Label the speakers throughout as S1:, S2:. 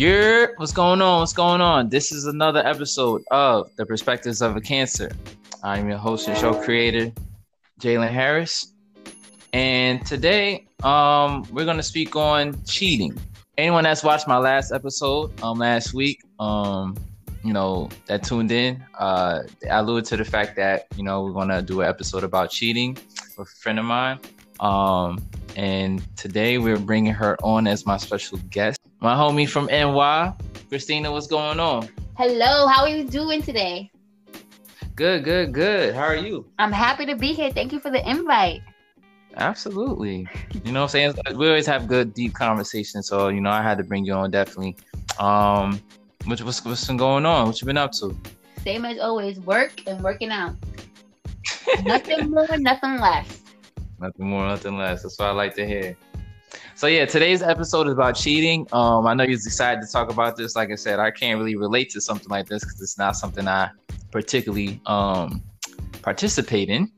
S1: Yeah, what's going on? What's going on? This is another episode of The Perspectives of a Cancer. I'm your host and show creator, Jalen Harris. And today, um, we're gonna speak on cheating. Anyone that's watched my last episode um last week, um, you know, that tuned in, uh, I alluded to the fact that, you know, we're gonna do an episode about cheating with a friend of mine. Um, and today we're bringing her on as my special guest. My homie from NY, Christina, what's going on?
S2: Hello, how are you doing today?
S1: Good, good, good. How are you?
S2: I'm happy to be here. Thank you for the invite.
S1: Absolutely. You know what I'm saying? We always have good, deep conversations. So, you know, I had to bring you on definitely. Um, what's, what's, what's been going on? What you been up to?
S2: Same as always, work and working out. nothing more, nothing less.
S1: Nothing more, nothing less. That's what I like to hear. So yeah, today's episode is about cheating. Um, I know you're excited to talk about this. Like I said, I can't really relate to something like this because it's not something I particularly um participate in.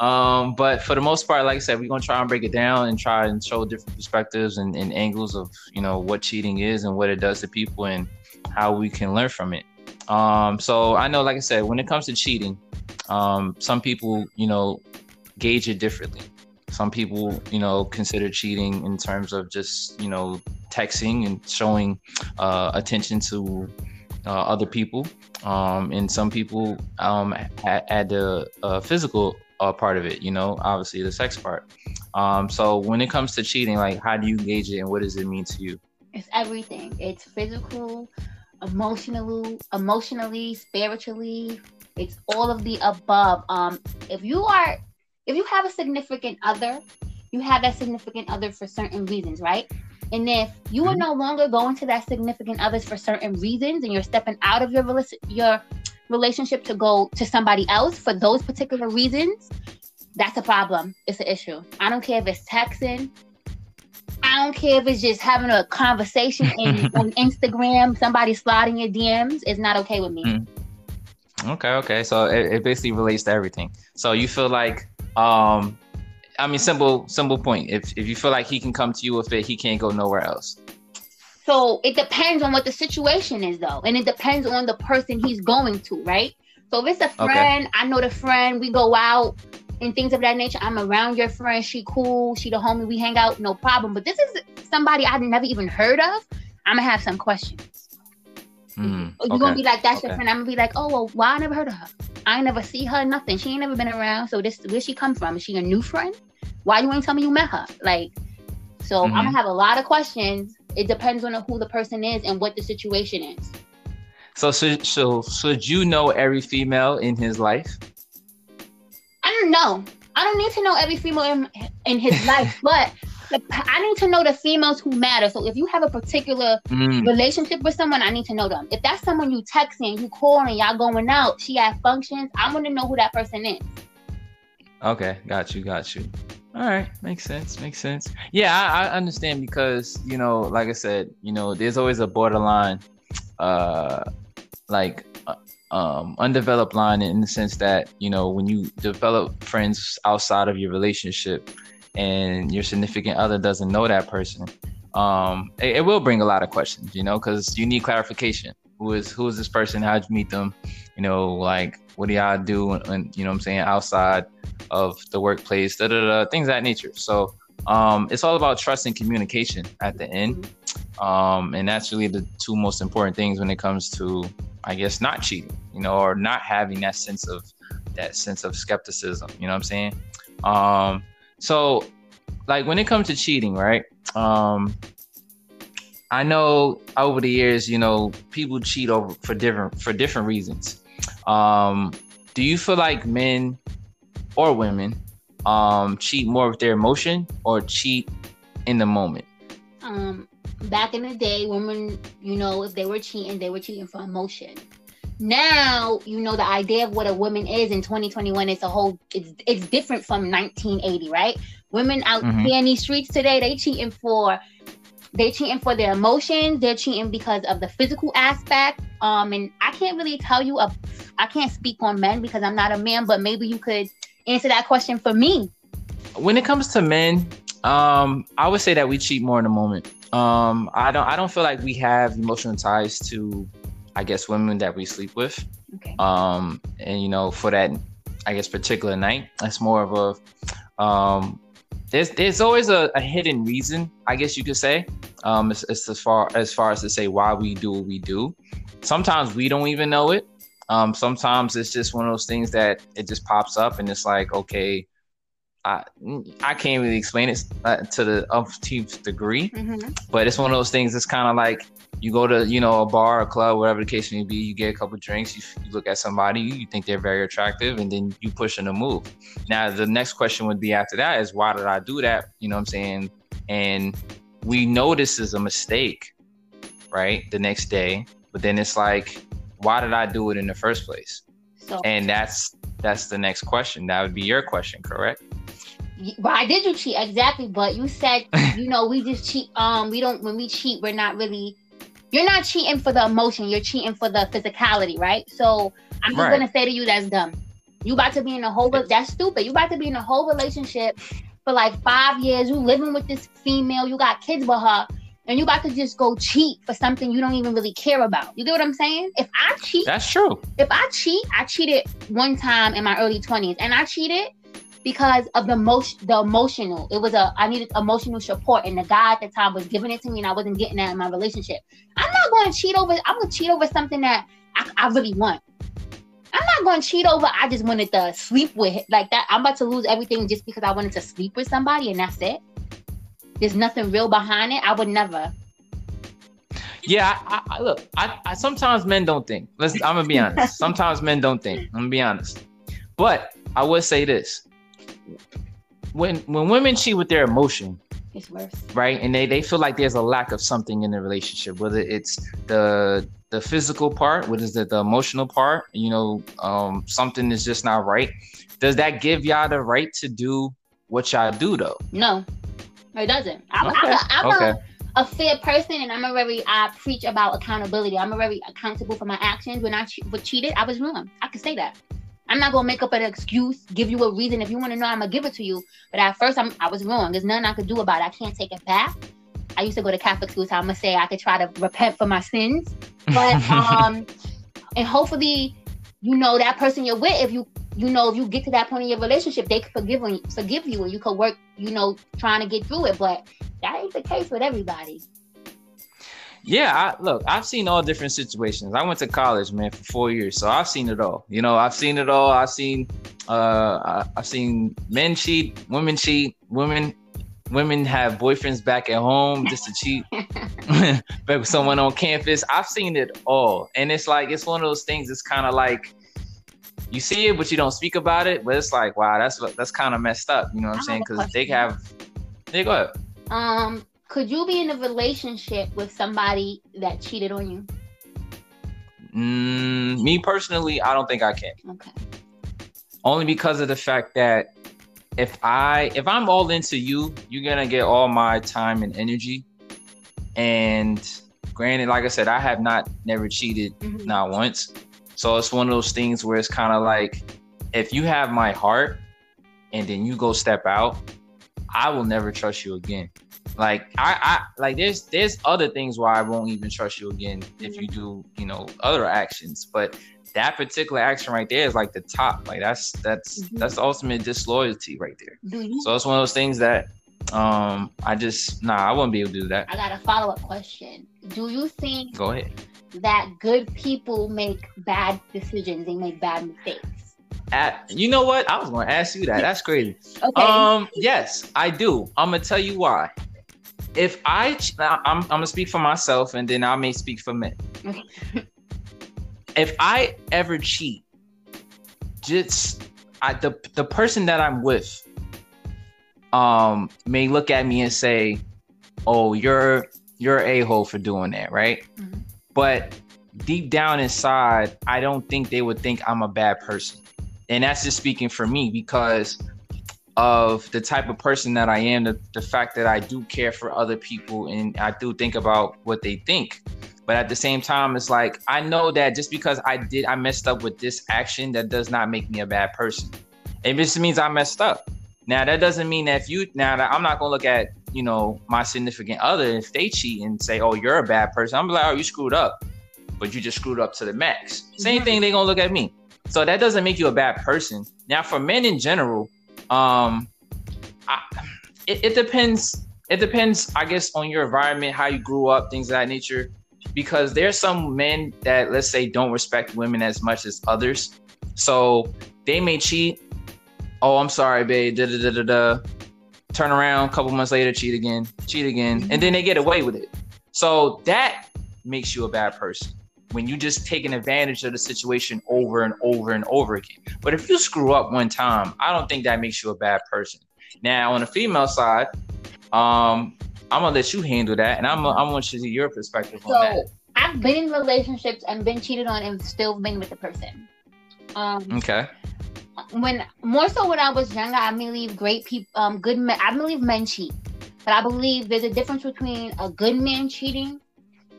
S1: Um, but for the most part, like I said, we're gonna try and break it down and try and show different perspectives and, and angles of you know what cheating is and what it does to people and how we can learn from it. Um, so I know, like I said, when it comes to cheating, um, some people, you know, gauge it differently. Some people, you know, consider cheating in terms of just, you know, texting and showing uh, attention to uh, other people. Um, and some people um, add, the uh, physical uh, part of it, you know, obviously the sex part. Um, so when it comes to cheating, like, how do you gauge it and what does it mean to you?
S2: It's everything. It's physical, emotionally, emotionally, spiritually. It's all of the above. Um, if you are if you have a significant other, you have that significant other for certain reasons, right? And if you are mm-hmm. no longer going to that significant others for certain reasons, and you're stepping out of your your relationship to go to somebody else for those particular reasons, that's a problem. It's an issue. I don't care if it's texting. I don't care if it's just having a conversation in, on Instagram. Somebody sliding your DMs is not okay with me. Mm.
S1: Okay, okay. So it, it basically relates to everything. So you feel like um, I mean, simple, simple point. If if you feel like he can come to you with it, he can't go nowhere else.
S2: So it depends on what the situation is, though, and it depends on the person he's going to, right? So if it's a friend, okay. I know the friend, we go out and things of that nature. I'm around your friend, she cool, she the homie, we hang out, no problem. But this is somebody I've never even heard of. I'm gonna have some questions. Mm, You're gonna be like, that's okay. your friend. I'm gonna be like, oh well, why I never heard of her? I ain't never see her, nothing. She ain't never been around. So this where she come from? Is she a new friend? Why you ain't tell me you met her? Like, so mm-hmm. I'm gonna have a lot of questions. It depends on who the person is and what the situation is.
S1: So should so should you know every female in his life?
S2: I don't know. I don't need to know every female in, in his life, but the, I need to know the females who matter. So if you have a particular mm. relationship with someone, I need to know them. If that's someone you texting, you calling, y'all going out, she has functions, I want to know who that person is.
S1: Okay, got you, got you. All right, makes sense, makes sense. Yeah, I, I understand because you know, like I said, you know, there's always a borderline, uh, like uh, um, undeveloped line in the sense that you know when you develop friends outside of your relationship and your significant other doesn't know that person, um, it, it will bring a lot of questions, you know, because you need clarification. Who is who is this person? How'd you meet them? You know, like what do y'all do? And you know, I'm saying outside of the workplace, da da da, things that nature. So um, it's all about trust and communication at the end, um, and that's really the two most important things when it comes to, I guess, not cheating, you know, or not having that sense of that sense of skepticism. You know what I'm saying? Um, so, like when it comes to cheating, right? Um, I know over the years, you know, people cheat over for different for different reasons. Um, do you feel like men or women um, cheat more with their emotion or cheat in the moment?
S2: Um, back in the day, women, you know, if they were cheating, they were cheating for emotion now you know the idea of what a woman is in 2021 it's a whole it's it's different from 1980 right women out mm-hmm. here in these streets today they cheating for they're cheating for their emotions they're cheating because of the physical aspect um and i can't really tell you a, i can't speak on men because i'm not a man but maybe you could answer that question for me
S1: when it comes to men um i would say that we cheat more in the moment Um, I don't. I don't feel like we have emotional ties to, I guess, women that we sleep with.
S2: Okay.
S1: Um, and you know, for that, I guess, particular night, that's more of a, um, there's there's always a, a hidden reason, I guess you could say. Um, as, as far as far as to say why we do what we do. Sometimes we don't even know it. Um, sometimes it's just one of those things that it just pops up, and it's like, okay, I I can't really explain it uh, to the umpteenth degree,
S2: Mm-hmm.
S1: but it's one of those things. It's kind of like you go to you know a bar, a club, whatever the case may be. You get a couple drinks, you, you look at somebody, you think they're very attractive, and then you push in to move. Now the next question would be after that is why did I do that? You know what I'm saying? And we know this is a mistake, right? The next day, but then it's like, why did I do it in the first place?
S2: So
S1: And that's that's the next question. That would be your question, correct?
S2: why did you cheat exactly? But you said you know we just cheat. Um, we don't when we cheat, we're not really. You're not cheating for the emotion. You're cheating for the physicality, right? So I'm just
S1: Right.
S2: gonna say to you, that's dumb. You about to be in a whole. That's stupid. You about to be in a whole relationship for like five years. You living with this female. You got kids with her. And you about to just go cheat for something you don't even really care about. You get what I'm saying? If I cheat,
S1: That's true.
S2: if I cheat, I cheated one time in my early 20s, and I cheated because of the emotion, the emotional. It was a I needed emotional support, and the guy at the time was giving it to me, and I wasn't getting that in my relationship. I'm not going to cheat over. I'm going to cheat over something that I, I really want. I'm not going to cheat over. I just wanted to sleep with like that. I'm about to lose everything just because I wanted to sleep with somebody, and that's it. There's nothing real behind it. I would never.
S1: Yeah, I, I, look, I, I sometimes men don't think. Let's. I'm gonna be honest. Sometimes men don't think. I'm gonna be honest. But I would say this: when when women cheat with their emotion,
S2: It's worse.
S1: right, and they they feel like there's a lack of something in the relationship, whether it's the the physical part, what is it, the emotional part, you know, um, something is just not right. Does that give y'all the right to do what y'all do though?
S2: No, it doesn't. I'm,
S1: Okay,
S2: I'm, a, I'm a-
S1: okay.
S2: a fair person and I'm a very I preach about accountability. I'm a very accountable for my actions. When I che- was cheated, I was wrong. I can say that. I'm not gonna make up an excuse, give you a reason. If you want to know, I'm gonna give it to you. But at first, I'm I was wrong. There's nothing I could do about it. I can't take it back. I used to go to Catholic school, so I'm gonna say I could try to repent for my sins. But um, and hopefully, you know that person you're with. If you you know if you get to that point in your relationship, they could forgive you, forgive you, and you could work. You know, trying to get through it. But that ain't the case with everybody.
S1: Yeah, I, look, I've seen all different situations. I went to college, man, for four years, so I've seen it all. You know, I've seen it all. I've seen, uh, I- I've seen men cheat, women cheat, women, women have boyfriends back at home just to cheat, back with someone on campus. I've seen it all, and it's like it's one of those things. It's kind of like you see it, but you don't speak about it. But it's like, wow, that's that's kind of messed up. You know what I'm saying? Because they have, they go ahead.
S2: Um, could you be in a relationship with somebody that cheated on you?
S1: Mm, me personally, I don't think I can.
S2: Okay.
S1: only because of the fact that if I if I'm all into you, you're gonna get all my time and energy. And granted, like I said, I have not never cheated
S2: Mhm.
S1: not once. So it's one of those things where it's kind of like if you have my heart and then you go step out, I will never trust you again. Like I, I like there's there's other things why I won't even trust you again if you do, you know, other actions. But that particular action right there is like the top. Like that's that's
S2: Mhm.
S1: that's ultimate disloyalty right there.
S2: You?
S1: So it's one of those things that um I just nah I wouldn't be able to do that.
S2: I got a follow up question. Do you think
S1: Go ahead.
S2: that good people make bad decisions? They make bad mistakes.
S1: At, you know what? I was going to ask you that. That's crazy.
S2: Okay.
S1: Um, yes, I do. I'm gonna tell you why. If I, I'm, I'm gonna speak for myself, and then I may speak for men. If I ever cheat, just I, the the person that I'm with, um, may look at me and say, "Oh, you're you're a hole for doing that, right?"
S2: Mhm.
S1: But deep down inside, I don't think they would think I'm a bad person, and that's just speaking for me because of the type of person that I am, the, the fact that I do care for other people and I do think about what they think. But at the same time, it's like I know that just because I did I messed up with this action, that does not make me a bad person. It just means I messed up. Now that doesn't mean that if you now that I'm not gonna look at you know, my significant other, if they cheat and say, "Oh, you're a bad person," I'm like, "Oh, you screwed up," but you just screwed up to the max. Same mm-hmm. thing. They gonna look at me. So that doesn't make you a bad person. Now, for men in general, um, I, it, it depends. It depends, I guess, on your environment, how you grew up, things of that nature. Because there's some men that, let's say, don't respect women as much as others. So they may cheat. Oh, I'm sorry, babe. Da da da da da. Turn around, a couple months later, cheat again, cheat again, and then they get away with it. So that makes you a bad person when you just taking advantage of the situation over and over and over again. But if you screw up one time, I don't think that makes you a bad person. Now, on the female side, um, I'm gonna let you handle that, and I'm I want you to show your perspective
S2: so,
S1: on that.
S2: I've been in relationships and been cheated on and still been with the person. Um,
S1: okay.
S2: When more so when I was younger, I believe great people, um, good men. I believe men cheat, but I believe there's a difference between a good man cheating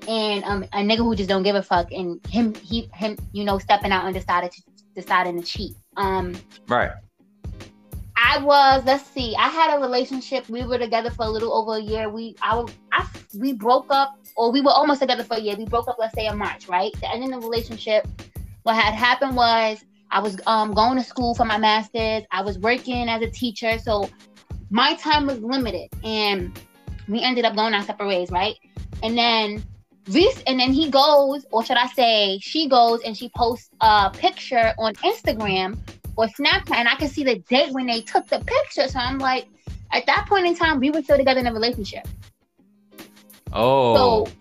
S2: and um, a nigga who just don't give a fuck, and him, he, him, you know, stepping out and decided to deciding to cheat. Um,
S1: right.
S2: I was, let's see, I had a relationship. We were together for a little over a year. We, I, I, we broke up, or we were almost together for a year. We broke up, let's say, in March, right? The end of the relationship. What had happened was I was um, going to school for my master's. I was working as a teacher, so my time was limited, and we ended up going our separate ways, right? And then this, and then he goes, or should I say, she goes and she posts a picture on Instagram or Snapchat, and I can see the date when they took the picture. So I'm like, at that point in time, we were still together in a relationship.
S1: Oh.
S2: So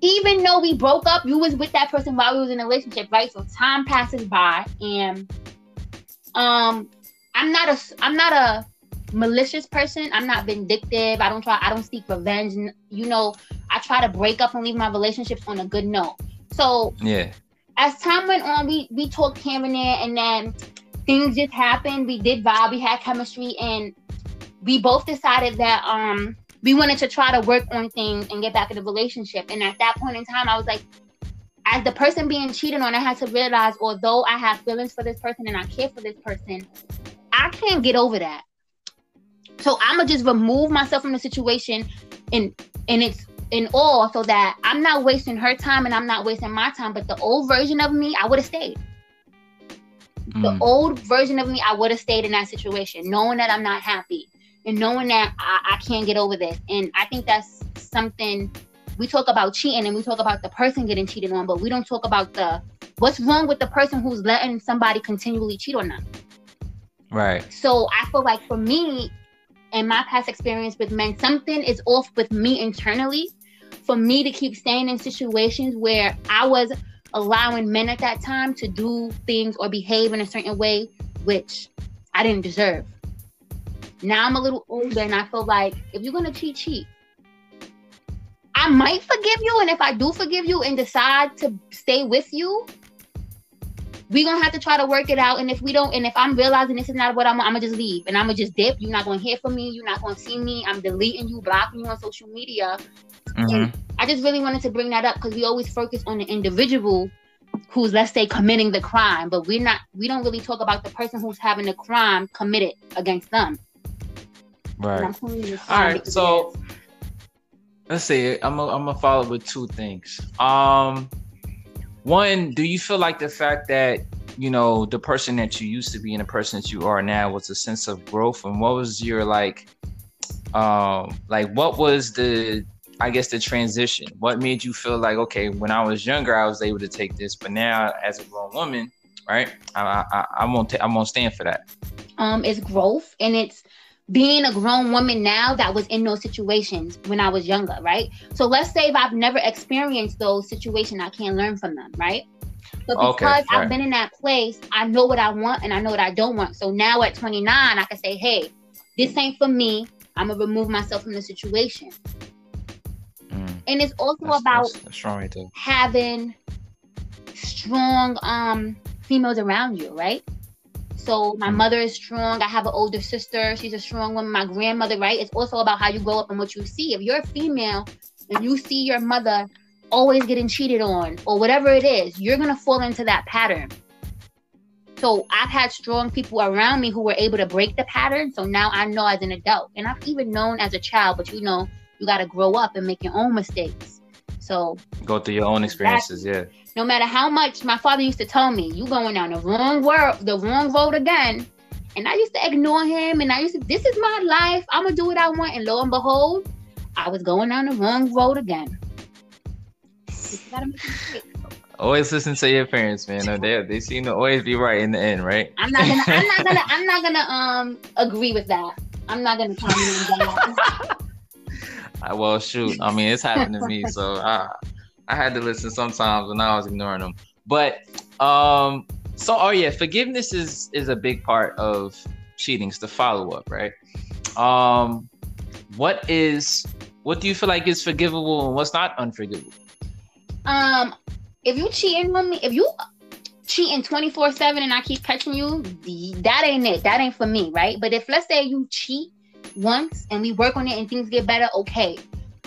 S2: even though we broke up, you was with that person while we was in a relationship, right? So time passes by, and um, I'm not a, I'm not a malicious person. I'm not vindictive. I don't try. I don't seek revenge. You know, I try to break up and leave my relationships on a good note. So
S1: yeah,
S2: as time went on, we we talked here and there, and then things just happened. We did vibe. We had chemistry, and we both decided that um we wanted to try to work on things and get back in the relationship. And at that point in time, I was like, as the person being cheated on, I had to realize, although I have feelings for this person and I care for this person, I can't get over that. So I'm gonna just remove myself from the situation and and it's in all so that I'm not wasting her time and I'm not wasting my time. But the old version of me, I would have stayed. Mm. The old version of me, I would have stayed in that situation, knowing that I'm not happy and knowing that I, I can't get over this. And I think that's something we talk about cheating and we talk about the person getting cheated on, but we don't talk about the what's wrong with the person who's letting somebody continually cheat on them.
S1: Right.
S2: So I feel like for me, and my past experience with men, something is off with me internally for me to keep staying in situations where I was allowing men at that time to do things or behave in a certain way which I didn't deserve. Now I'm a little older and I feel like if you're gonna cheat, cheat. I might forgive you, and if I do forgive you and decide to stay with you, we're gonna have to try to work it out. And if we don't, and if I'm realizing this is not what I'm, I'm gonna just leave and I'm gonna just dip. You're not gonna hear from me. You're not gonna see me. I'm deleting you, blocking you on social media. Mm-hmm. I just really wanted to bring that up because we always focus on the individual who's let's say committing the crime, but we're not. We don't really talk about the person who's having the crime committed against them.
S1: Right. All right. So let's see. I'm gonna I'm gonna follow with two things. Um one, do you feel like the fact that you know the person that you used to be and the person that you are now was a sense of growth? And what was your like um like what was the i guess the transition? What made you feel like okay when i was younger i was able to take this but now as a grown woman right i i, I won't ta- i won't stand for that.
S2: Um it's growth and it's being a grown woman now that was in those situations when I was younger, right? So let's say if I've never experienced those situations, I can't learn from them, right? But because okay, right. I've been in that place, I know what I want and I know what I don't want. So now at 29, I can say, hey, this ain't for me. I'm gonna remove myself from the situation. Mm. And it's also that's, about that's, that's right having strong um females around you, right? So my mm. mother is strong. I have an older sister. She's a strong woman. My grandmother, right? It's also about how you grow up and what you see. If you're a female and you see your mother always getting cheated on or whatever it is, you're gonna fall into that pattern. So I've had strong people around me who were able to break the pattern. So now I know as an adult, and I've even known as a child, but you know, you got to grow up and make your own mistakes. So
S1: go through your own experiences, yeah.
S2: No matter how much my father used to tell me, you going down the wrong world, the wrong road again. And I used to ignore him and I used to, this is my life. I'm gonna do what I want. And lo and behold, I was going down the wrong road again.
S1: Always listen to your parents, man. They they seem to always be right in the end, right?
S2: I'm not gonna I'm not gonna I'm not gonna um agree with that. I'm not gonna comment on that.
S1: well, shoot. I mean, it's happened to me, so I I had to listen sometimes when I was ignoring them. But um, so oh yeah, forgiveness is is a big part of cheating. It's the follow up, right? Um, what is what do you feel like is forgivable and what's not unforgivable?
S2: Um, if you cheating on me, if you cheating 24 7 and I keep catching you, that ain't it. That ain't for me, right? But if let's say you cheat once and we work on it and things get better, okay.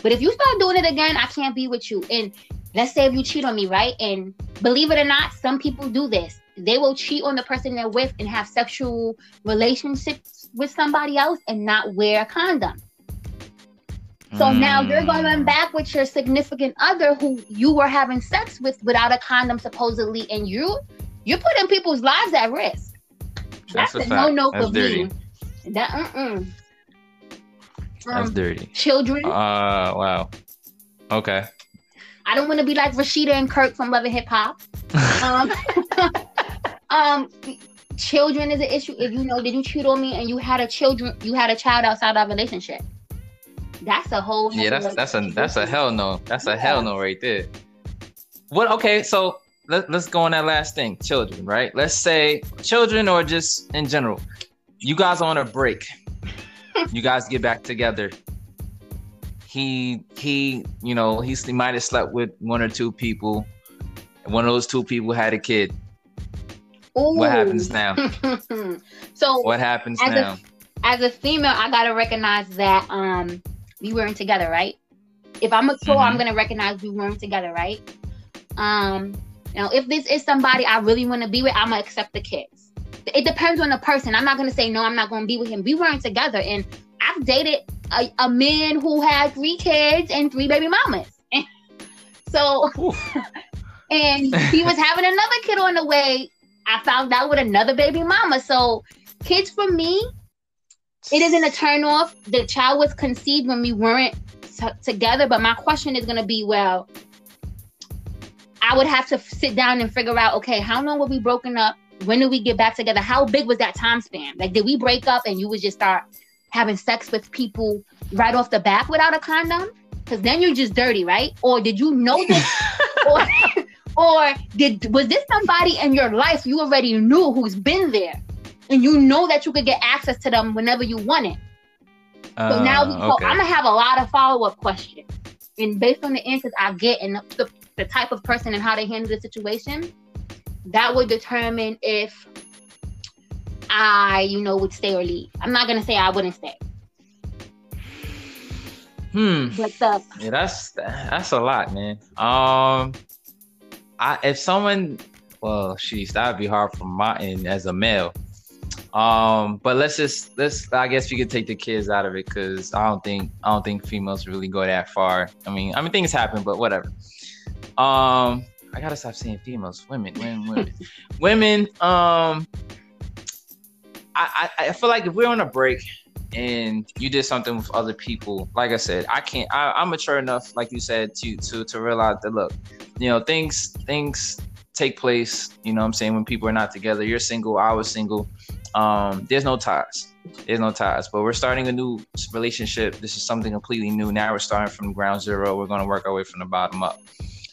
S2: But if you start doing it again, I can't be with you. And let's say if you cheat on me, right? And believe it or not, some people do this. They will cheat on the person they're with and have sexual relationships with somebody else and not wear a condom. So mm. now you're going back with your significant other who you were having sex with without a condom supposedly, and you you're putting people's lives at risk. That's, That's a, no no for dirty. me. That.
S1: That's dirty.
S2: Children.
S1: Uh wow. Okay.
S2: I don't want to be like Rasheeda and Kirk from Love and Hip Hop. um, um, children is an issue. If you know, did you cheat on me and you had a children, you had a child outside our relationship? That's a whole.
S1: Yeah, that's that's a that's a hell no. That's a hell no right there. What? Okay, so let, let's go on that last thing. Children, right? Let's say children or just in general. You guys are on a break. You guys get back together. He he, you know, he, he might have slept with one or two people. And one of those two people had a kid. Ooh. What happens now?
S2: so
S1: what happens as now?
S2: A, as a female, I gotta recognize that um we weren't together, right? If I'm mature, mm-hmm. I'm gonna recognize we weren't together, right? Um, now if this is somebody I really want to be with, I'm gonna accept the kids. It depends on the person. I'm not gonna say no. I'm not gonna be with him. We weren't together, and I've dated a, a man who had three kids and three baby mamas. so, and he was having another kid on the way. I found out with another baby mama. So, kids for me, it isn't a turn off. The child was conceived when we weren't t- together. But my question is to be, well, I would have to sit down and figure out, okay, how long were we broken up? When did we get back together? How big was that time span? Like, did we break up and you would just start having sex with people right off the bat without a condom? Because then you're just dirty, right? Or did you know this? or, or did was this somebody in your life you already knew who's been there? and you know that you could get access to them whenever you want it. Uh, so now we, okay. I'm gonna have a lot of follow up questions, and based on the answers I get and the, the type of person and how they handle the situation, that would determine if I, you know, would stay or leave. I'm not gonna say I wouldn't stay.
S1: Hmm. But the yeah, that's that's a lot, man. Um, I if someone, well, she's that'd be hard from my end as a male. Um, but let's just let's I guess we could take the kids out of it because I don't think I don't think females really go that far. I mean, I mean things happen, but whatever. Um, I gotta stop saying females, women, women, women, women. Um, I, I I feel like if we're on a break and you did something with other people, like I said, I can't. I, I'm mature enough, like you said, to to to realize that look, you know, things things take place. You know, I'm saying when people are not together. You're single. I was single um, there's no ties. There's no ties. But we're starting a new relationship. This is something completely new. Now we're starting from ground zero. We're going to work our way from the bottom up.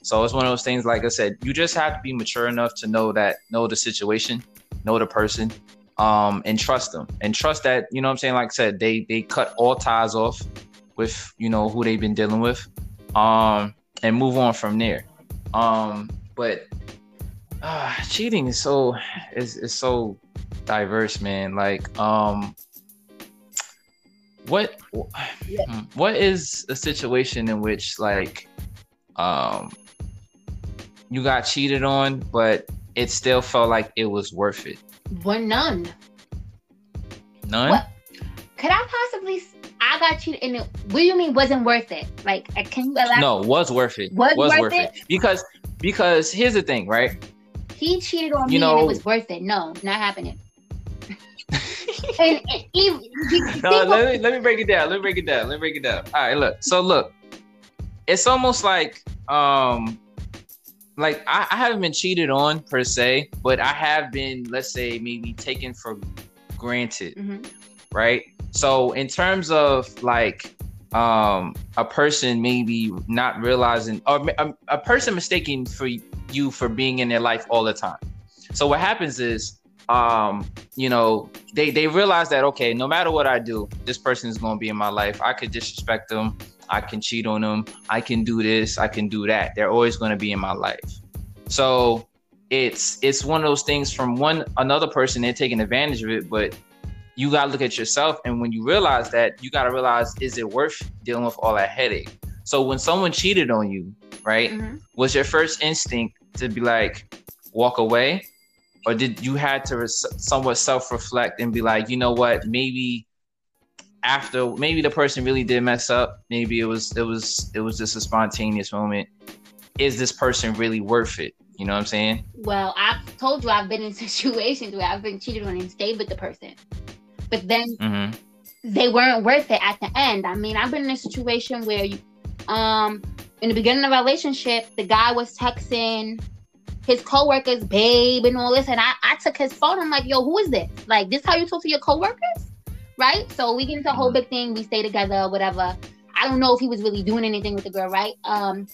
S1: So it's one of those things. Like I said, you just have to be mature enough to know that, know the situation, know the person, um, and trust them, and trust that you know what I'm saying. Like I said, they they cut all ties off with you know who they've been dealing with, um, and move on from there. Um, but uh, cheating is so is is so diverse, man. Like, um, what yeah. What is a situation in which like, um, you got cheated on, but it still felt like it was worth it.
S2: Well, none.
S1: None.
S2: What? Could I possibly? I got cheated, and it, what do you mean wasn't worth it? Like, uh, can you elaborate?
S1: No, was worth it.
S2: Was worth it?
S1: because because here's the thing, right?
S2: He cheated on
S1: You
S2: me, and it was worth it. No, not happening. and, and even,
S1: No, let me let me break it down. Let me break it down. Let me break it down. All right, look. So look, it's almost like um like I, I haven't been cheated on per se, but I have been, let's say, maybe taken for granted,
S2: Mhm.
S1: right? So in terms of like um a person maybe not realizing or a, a person mistaking for you for being in their life all the time. So what happens is um you know they they realize that okay no matter what i do this person is going to be in my life i could disrespect them i can cheat on them. I can do this. I can do that. They're always going to be in my life. So it's it's one of those things from one another person they're taking advantage of it but you got to look at yourself and when you realize that you got to realize is it worth dealing with all that headache? So when someone cheated on you right
S2: Mhm.
S1: was your first instinct to be like walk away? Or did you had to res- somewhat self-reflect and be like you know what maybe after maybe the person really did mess up maybe it was it was it was just a spontaneous moment is this person really worth it you know what i'm saying
S2: Well, I've told you I've been in situations where I've been cheated on and stayed with the person, but then
S1: mm-hmm.
S2: they weren't worth it at the end. I mean, I've been in a situation where you, um, in the beginning of the relationship, the guy was texting his coworkers, babe, and all this, and I, I took his phone. I'm like, yo, who is this? Like, this how you talk to your coworkers, right? So we get into a whole big thing. We stay together, whatever. I don't know if he was really doing anything with the girl, right? Um,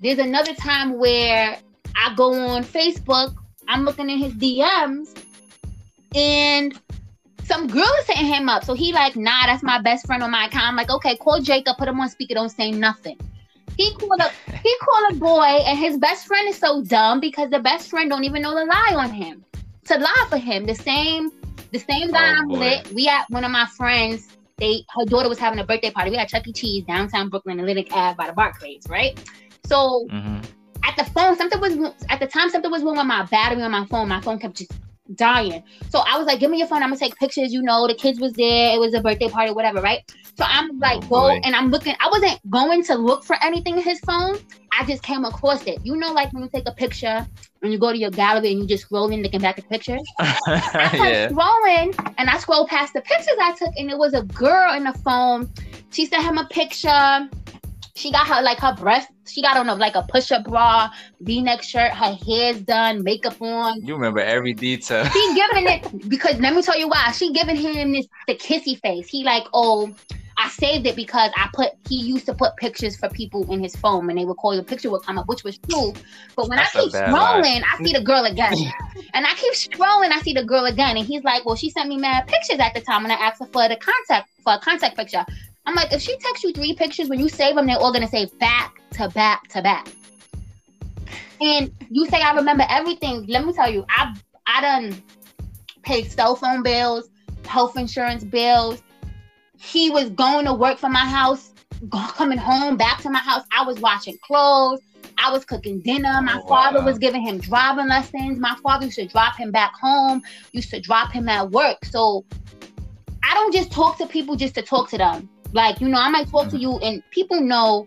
S2: there's another time where I go on Facebook, I'm looking in his DMs, and some girl is hitting him up. So he like, nah, that's my best friend on my account. I'm like, okay, call Jacob, put him on speaker, don't say nothing. He called up, he called a boy, and his best friend is so dumb because the best friend don't even know to lie on him, to lie for him. The same, the same guy
S1: Oh,
S2: I'm
S1: boy.
S2: with. We at one of my friends. They, her daughter was having a birthday party. We had Chuck E. Cheese downtown Brooklyn, Atlantic Ave by the Barclays, right? So
S1: Mm-hmm.
S2: at the phone, something was at the time something was wrong with my battery on my phone. My phone kept just dying. So I was like, "Give me your phone. I'm gonna take pictures." You know, the kids was there. It was a birthday party, whatever, right? So I'm oh, like,
S1: Oh,
S2: go and I'm looking. I wasn't going to look for anything in his phone. I just came across it. You know, like when you take a picture and you go to your gallery and you just scroll in looking back at pictures. I kept
S1: yeah
S2: scrolling and I scrolled past the pictures I took, and it was a girl in the phone. She sent him a picture. She got her like her breast. She got on a like a push-up bra, V-neck shirt. Her hair's done, makeup on.
S1: you remember every detail
S2: She giving it because let me tell you why. She giving him this the kissy face. He like, oh, I saved it because I put. He used to put pictures for people in his phone, and they would call the picture would come up, which was true. But when
S1: That's
S2: I keep
S1: lie.
S2: scrolling, I see the girl again. And I keep scrolling, I see the girl again, and he's like, "Well, she sent me mad pictures at the time, and I asked her for the contact for a contact picture." I'm like, if she texts you three pictures, when you save them, they're all gonna say back to back to back. And you say I remember everything. Let me tell you, I I done paid cell phone bills, health insurance bills. He was going to work for my house, coming home back to my house. I was washing clothes. I was cooking dinner. My
S1: Oh,
S2: father
S1: wow.
S2: was giving him driving lessons. My father used to drop him back home, used to drop him at work. So I don't just talk to people just to talk to them. Like, you know, I might talk to you and people know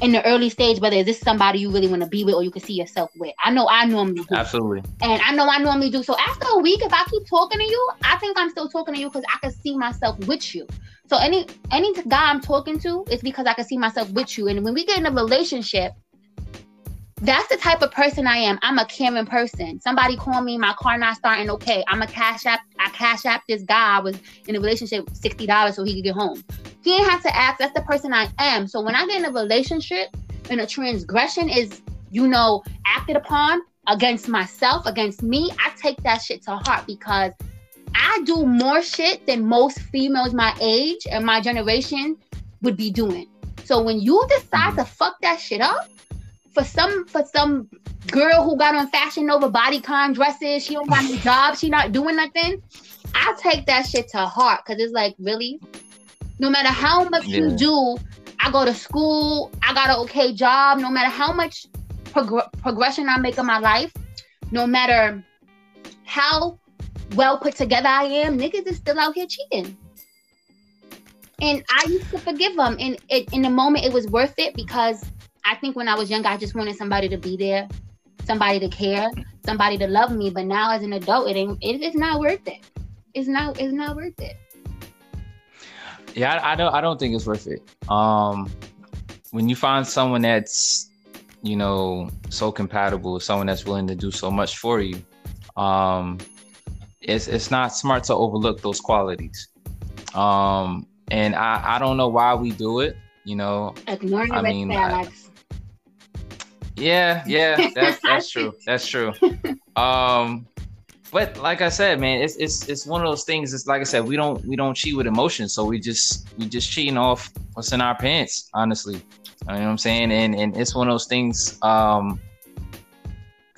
S2: in the early stage whether is this somebody you really want to be with or you can see yourself with. I know I normally do.
S1: absolutely
S2: And I know I normally do. So after a week, if I keep talking to you, I think I'm still talking to you because I can see myself with you. So any any guy I'm talking to is because I can see myself with you. And when we get in a relationship, that's the type of person I am. I'm a caring person. Somebody call me, my car not starting. Okay, I'm a cash app. I cash app this guy. I was in a relationship, sixty dollars so he could get home. He ain't have to ask. That's the person I am. So when I get in a relationship and a transgression is, you know, acted upon against myself, against me, I take that shit to heart because I do more shit than most females my age and my generation would be doing. So when you decide mm-hmm. to fuck that shit up for some for some girl who got on Fashion Nova bodycon dresses, she don't got no job, she not doing nothing, I take that shit to heart because it's like really, no matter how much you do, I go to school, I got an okay job, no matter how much progr- progression I make in my life, no matter how well put together I am, niggas is still out here cheating. And I used to forgive them. And it, in the moment, it was worth it because I think when I was young, I just wanted somebody to be there, somebody to care, somebody to love me. But now, as an adult, it ain't. It, it's not worth it. It's not. It's not worth it.
S1: Yeah, I, I don't. I don't think it's worth it. Um, when you find someone that's, you know, so compatible, someone that's willing to do so much for you, um, it's it's not smart to overlook those qualities. Um, and I I don't know why we do it. You know,
S2: ignoring I mean, I,
S1: yeah, yeah, that's that's true. That's true. Um, but like I said, man, it's it's it's one of those things. It's like I said, we don't we don't cheat with emotions, so we just we just cheating off what's in our pants. Honestly, you know what I'm saying, and and it's one of those things. Um,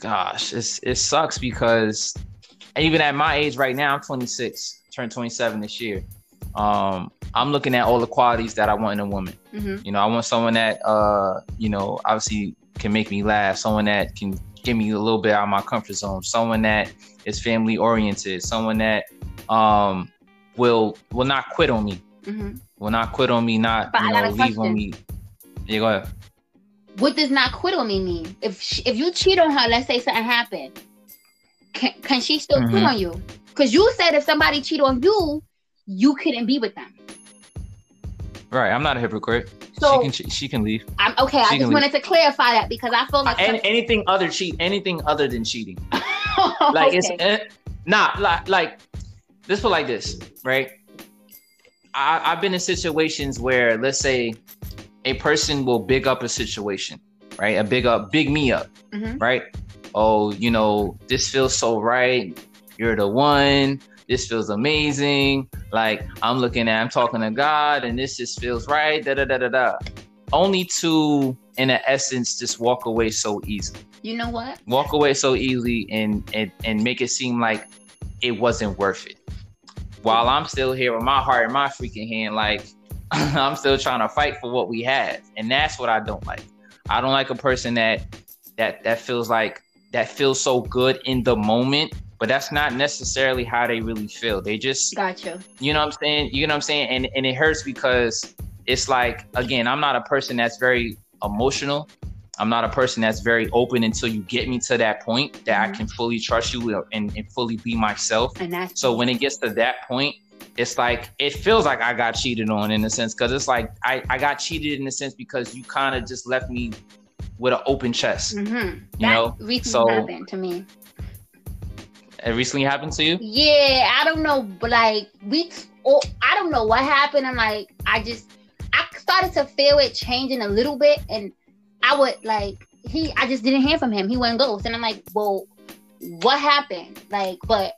S1: gosh, it's it sucks because even at my age right now, I'm 26, turned 27 this year. Um, I'm looking at all the qualities that I want in a woman. Mm-hmm. You know, I want someone that, uh, you know, obviously can make me laugh, someone that can get me a little bit out of my comfort zone, someone that is family oriented, someone that um, will will not quit on me, mm-hmm. will not quit on me, not but you know leave on me. Yeah, go ahead.
S2: What does not quit on me mean? If she, if you cheat on her, let's say something happened, can, can she still mm-hmm. quit on you? Because you said if somebody cheat on you, you couldn't be with them.
S1: Right, I'm not a hypocrite. So she can she, she can leave.
S2: I'm okay. She I just wanted leave. to clarify that because I feel like
S1: uh, anything other cheat, anything other than cheating. like okay. it's uh, not like like this put like this, right? I, I've been in situations where let's say a person will big up a situation, right? A big up, big me up, mm-hmm. right? Oh, you know, this feels so right. You're the one this feels amazing. Like I'm looking at, I'm talking to God, and this just feels right. Da da da da da. Only to, in essence, just walk away so easy.
S2: You know what?
S1: Walk away so easily and and and make it seem like it wasn't worth it. While I'm still here with my heart in my freaking hand, like I'm still trying to fight for what we have, and that's what I don't like. I don't like a person that that that feels like that feels so good in the moment but that's not necessarily how they really feel. They just
S2: gotcha.
S1: You You know what I'm saying? You know what I'm saying? And and it hurts because it's like again, I'm not a person that's very emotional. I'm not a person that's very open until you get me to that point that mm-hmm. I can fully trust you and, and fully be myself.
S2: And that's
S1: so when it gets to that point, it's like it feels like I got cheated on in a sense because it's like I, I got cheated in a sense because you kind of just left me with an open chest. Mm-hmm. You
S2: that know, so happened to me.
S1: It recently happened to you?
S2: Yeah, I don't know, but like we, Oh, I don't know what happened. I'm like, I just, I started to feel it changing a little bit, and I would like he. I just didn't hear from him. He went ghost, and I'm like, well, what happened? Like, but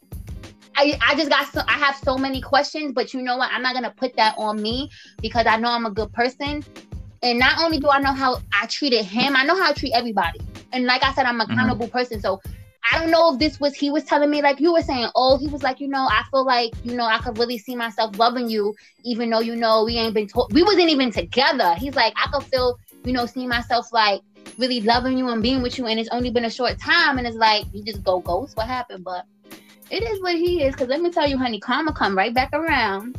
S2: I, I just got so I have so many questions, but you know what? I'm not gonna put that on me because I know I'm a good person. And not only do I know how I treated him, I know how I treat everybody. And like I said, I'm an mm-hmm. accountable mm-hmm. person. So I don't know if this was he was telling me like you were saying, oh, he was like, you know, I feel like, you know, I could really see myself loving you, even though you know we ain't been told we wasn't even together. He's like, I could feel, you know, seeing myself like really loving you and being with you, and it's only been a short time, and it's like you just go ghost. What happened? But it is what he is. Cause let me tell you, honey, karma come right back around.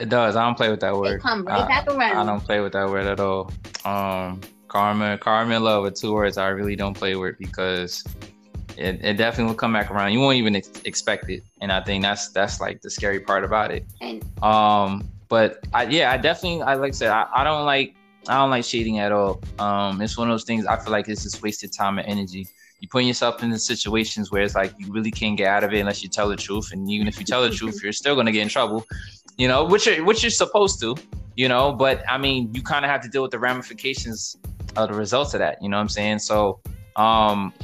S1: It does. I don't play with that word. It
S2: come right
S1: I,
S2: back around. I
S1: don't play with that word at all. Um, karma, karma, and love are two words I really don't play with because it, it definitely will come back around. You won't even ex- expect it, and I think that's that's like the scary part about it.
S2: And,
S1: um, but I, yeah, I definitely, I like I said, I, I don't like I don't like cheating at all. Um, it's one of those things I feel like it's just wasted time and energy. You put yourself into situations where it's like you really can't get out of it unless you tell the truth, and even if you tell the truth, you're still gonna get in trouble. You know, which are, which you're supposed to. You know, but I mean, you kind of have to deal with the ramifications of the results of that. You know what I'm saying? So, um,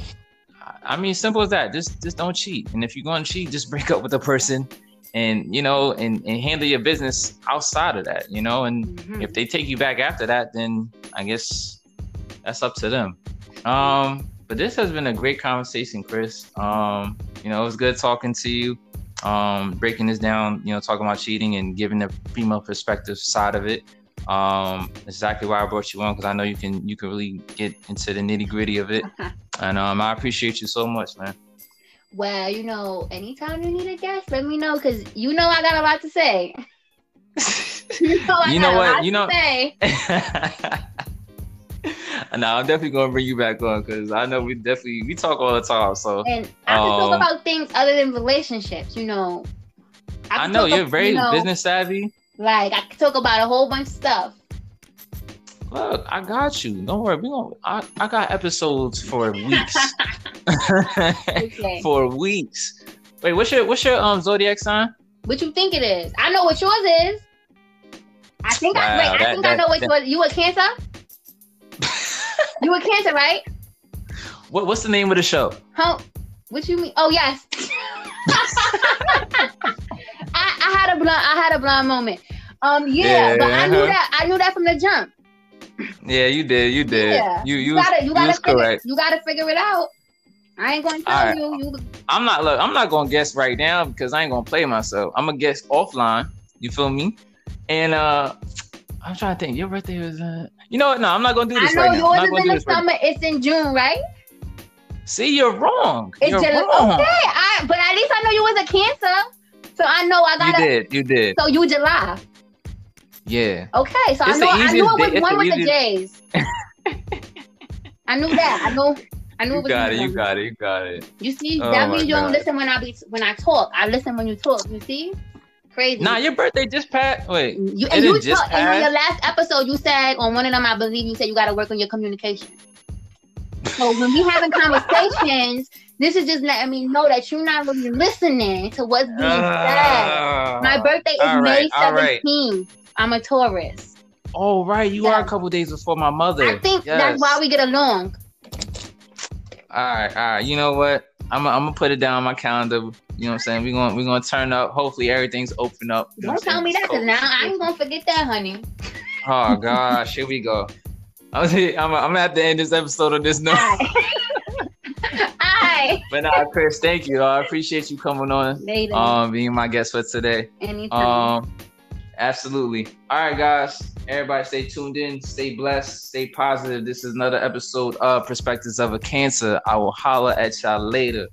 S1: I mean, simple as that. Just just don't cheat. And if you're going to cheat, just break up with the person and you know and, and handle your business outside of that you know and mm-hmm. if they take you back after that then i guess that's up to them um but this has been a great conversation chris um you know it was good talking to you um breaking this down you know talking about cheating and giving the female perspective side of it um exactly why i brought you on because i know you can you can really get into the nitty gritty of it and um i appreciate you so much man
S2: Well, you know, anytime you need a guest, let me know because you know I got a lot to say. you know, I
S1: You know
S2: a
S1: what?
S2: lot
S1: You know-
S2: say.
S1: no, I'm definitely gonna bring you back on because I know we definitely we talk all the time. So
S2: and I can
S1: Um,
S2: talk about things other than relationships. You know,
S1: I,
S2: can
S1: know you're
S2: ab-
S1: very
S2: you know,
S1: business savvy.
S2: Like I can talk about a whole bunch of stuff.
S1: Look, I got you. Don't worry. We gonna, I, I got episodes for weeks.
S2: Okay.
S1: for weeks. Wait, what's your what's your um zodiac sign?
S2: What you think it is? I know what yours is. I think I
S1: Wow,
S2: wait. I
S1: that-
S2: think I know
S1: that-
S2: one. You a Cancer? you a Cancer, right?
S1: What what's the name of the show?
S2: Huh? What you mean? Oh yes. I, I had a blind. I had a blind moment. Um, yeah, but I knew that. I knew that from the jump.
S1: Yeah, you did. You did.
S2: Yeah.
S1: You you,
S2: You gotta. You gotta figure.
S1: correct.
S2: You gotta figure it out. I ain't gonna tell
S1: right.
S2: you. You.
S1: I'm not look, I'm not gonna guess right now because I ain't gonna play myself. I'm gonna guess offline. You feel me? And uh I'm trying to think. Your birthday was uh you know what? No, I'm not gonna do
S2: I
S1: this
S2: know
S1: right
S2: yours
S1: not
S2: is in the
S1: this right
S2: summer. It's in June, right?
S1: See, you're wrong.
S2: It's
S1: you're
S2: July.
S1: wrong.
S2: Okay, I. But at least I know you was a Cancer, so I know I gotta.
S1: You did, you did.
S2: So you July.
S1: Yeah.
S2: Okay, so I know I knew it was
S1: day-
S2: one
S1: the
S2: with the
S1: easiest-
S2: J's. I knew that. I know. I knew
S1: You
S2: it was
S1: got it, you got it, you got it.
S2: You see,
S1: Oh
S2: that means you don't
S1: God.
S2: listen when I be when I talk. I listen when you talk. You see, crazy.
S1: Nah, your birthday just passed. Wait.
S2: you, and you
S1: just
S2: talk, and on your last episode, you said on one of them, I believe you said you got to work on your communication. So when we having conversations, this is just letting me know that you're not really listening to what's being said.
S1: Ah.
S2: My birthday is
S1: right,
S2: May
S1: all right.
S2: 17th. I'm a Taurus.
S1: Oh right, you are a couple days before my mother.
S2: I think
S1: Yes.
S2: that's why we get along.
S1: All right, all right. You know what? I'm I'm gonna put it down on my calendar. You know what I'm saying? We're gonna we're gonna turn up. Hopefully everything's open up. You
S2: Don't tell me that, cause now I ain't gonna forget that, honey.
S1: Oh gosh, here we go. I was I'm I'm gonna have to end this episode on this note. But nah, Chris, thank you. I appreciate you coming on,
S2: Later.
S1: um, being my guest for today.
S2: Anytime.
S1: Um, absolutely. All right, guys. Everybody, stay tuned in. Stay blessed. Stay positive. This is another episode of Perspectives of a Cancer. I will holler at y'all later.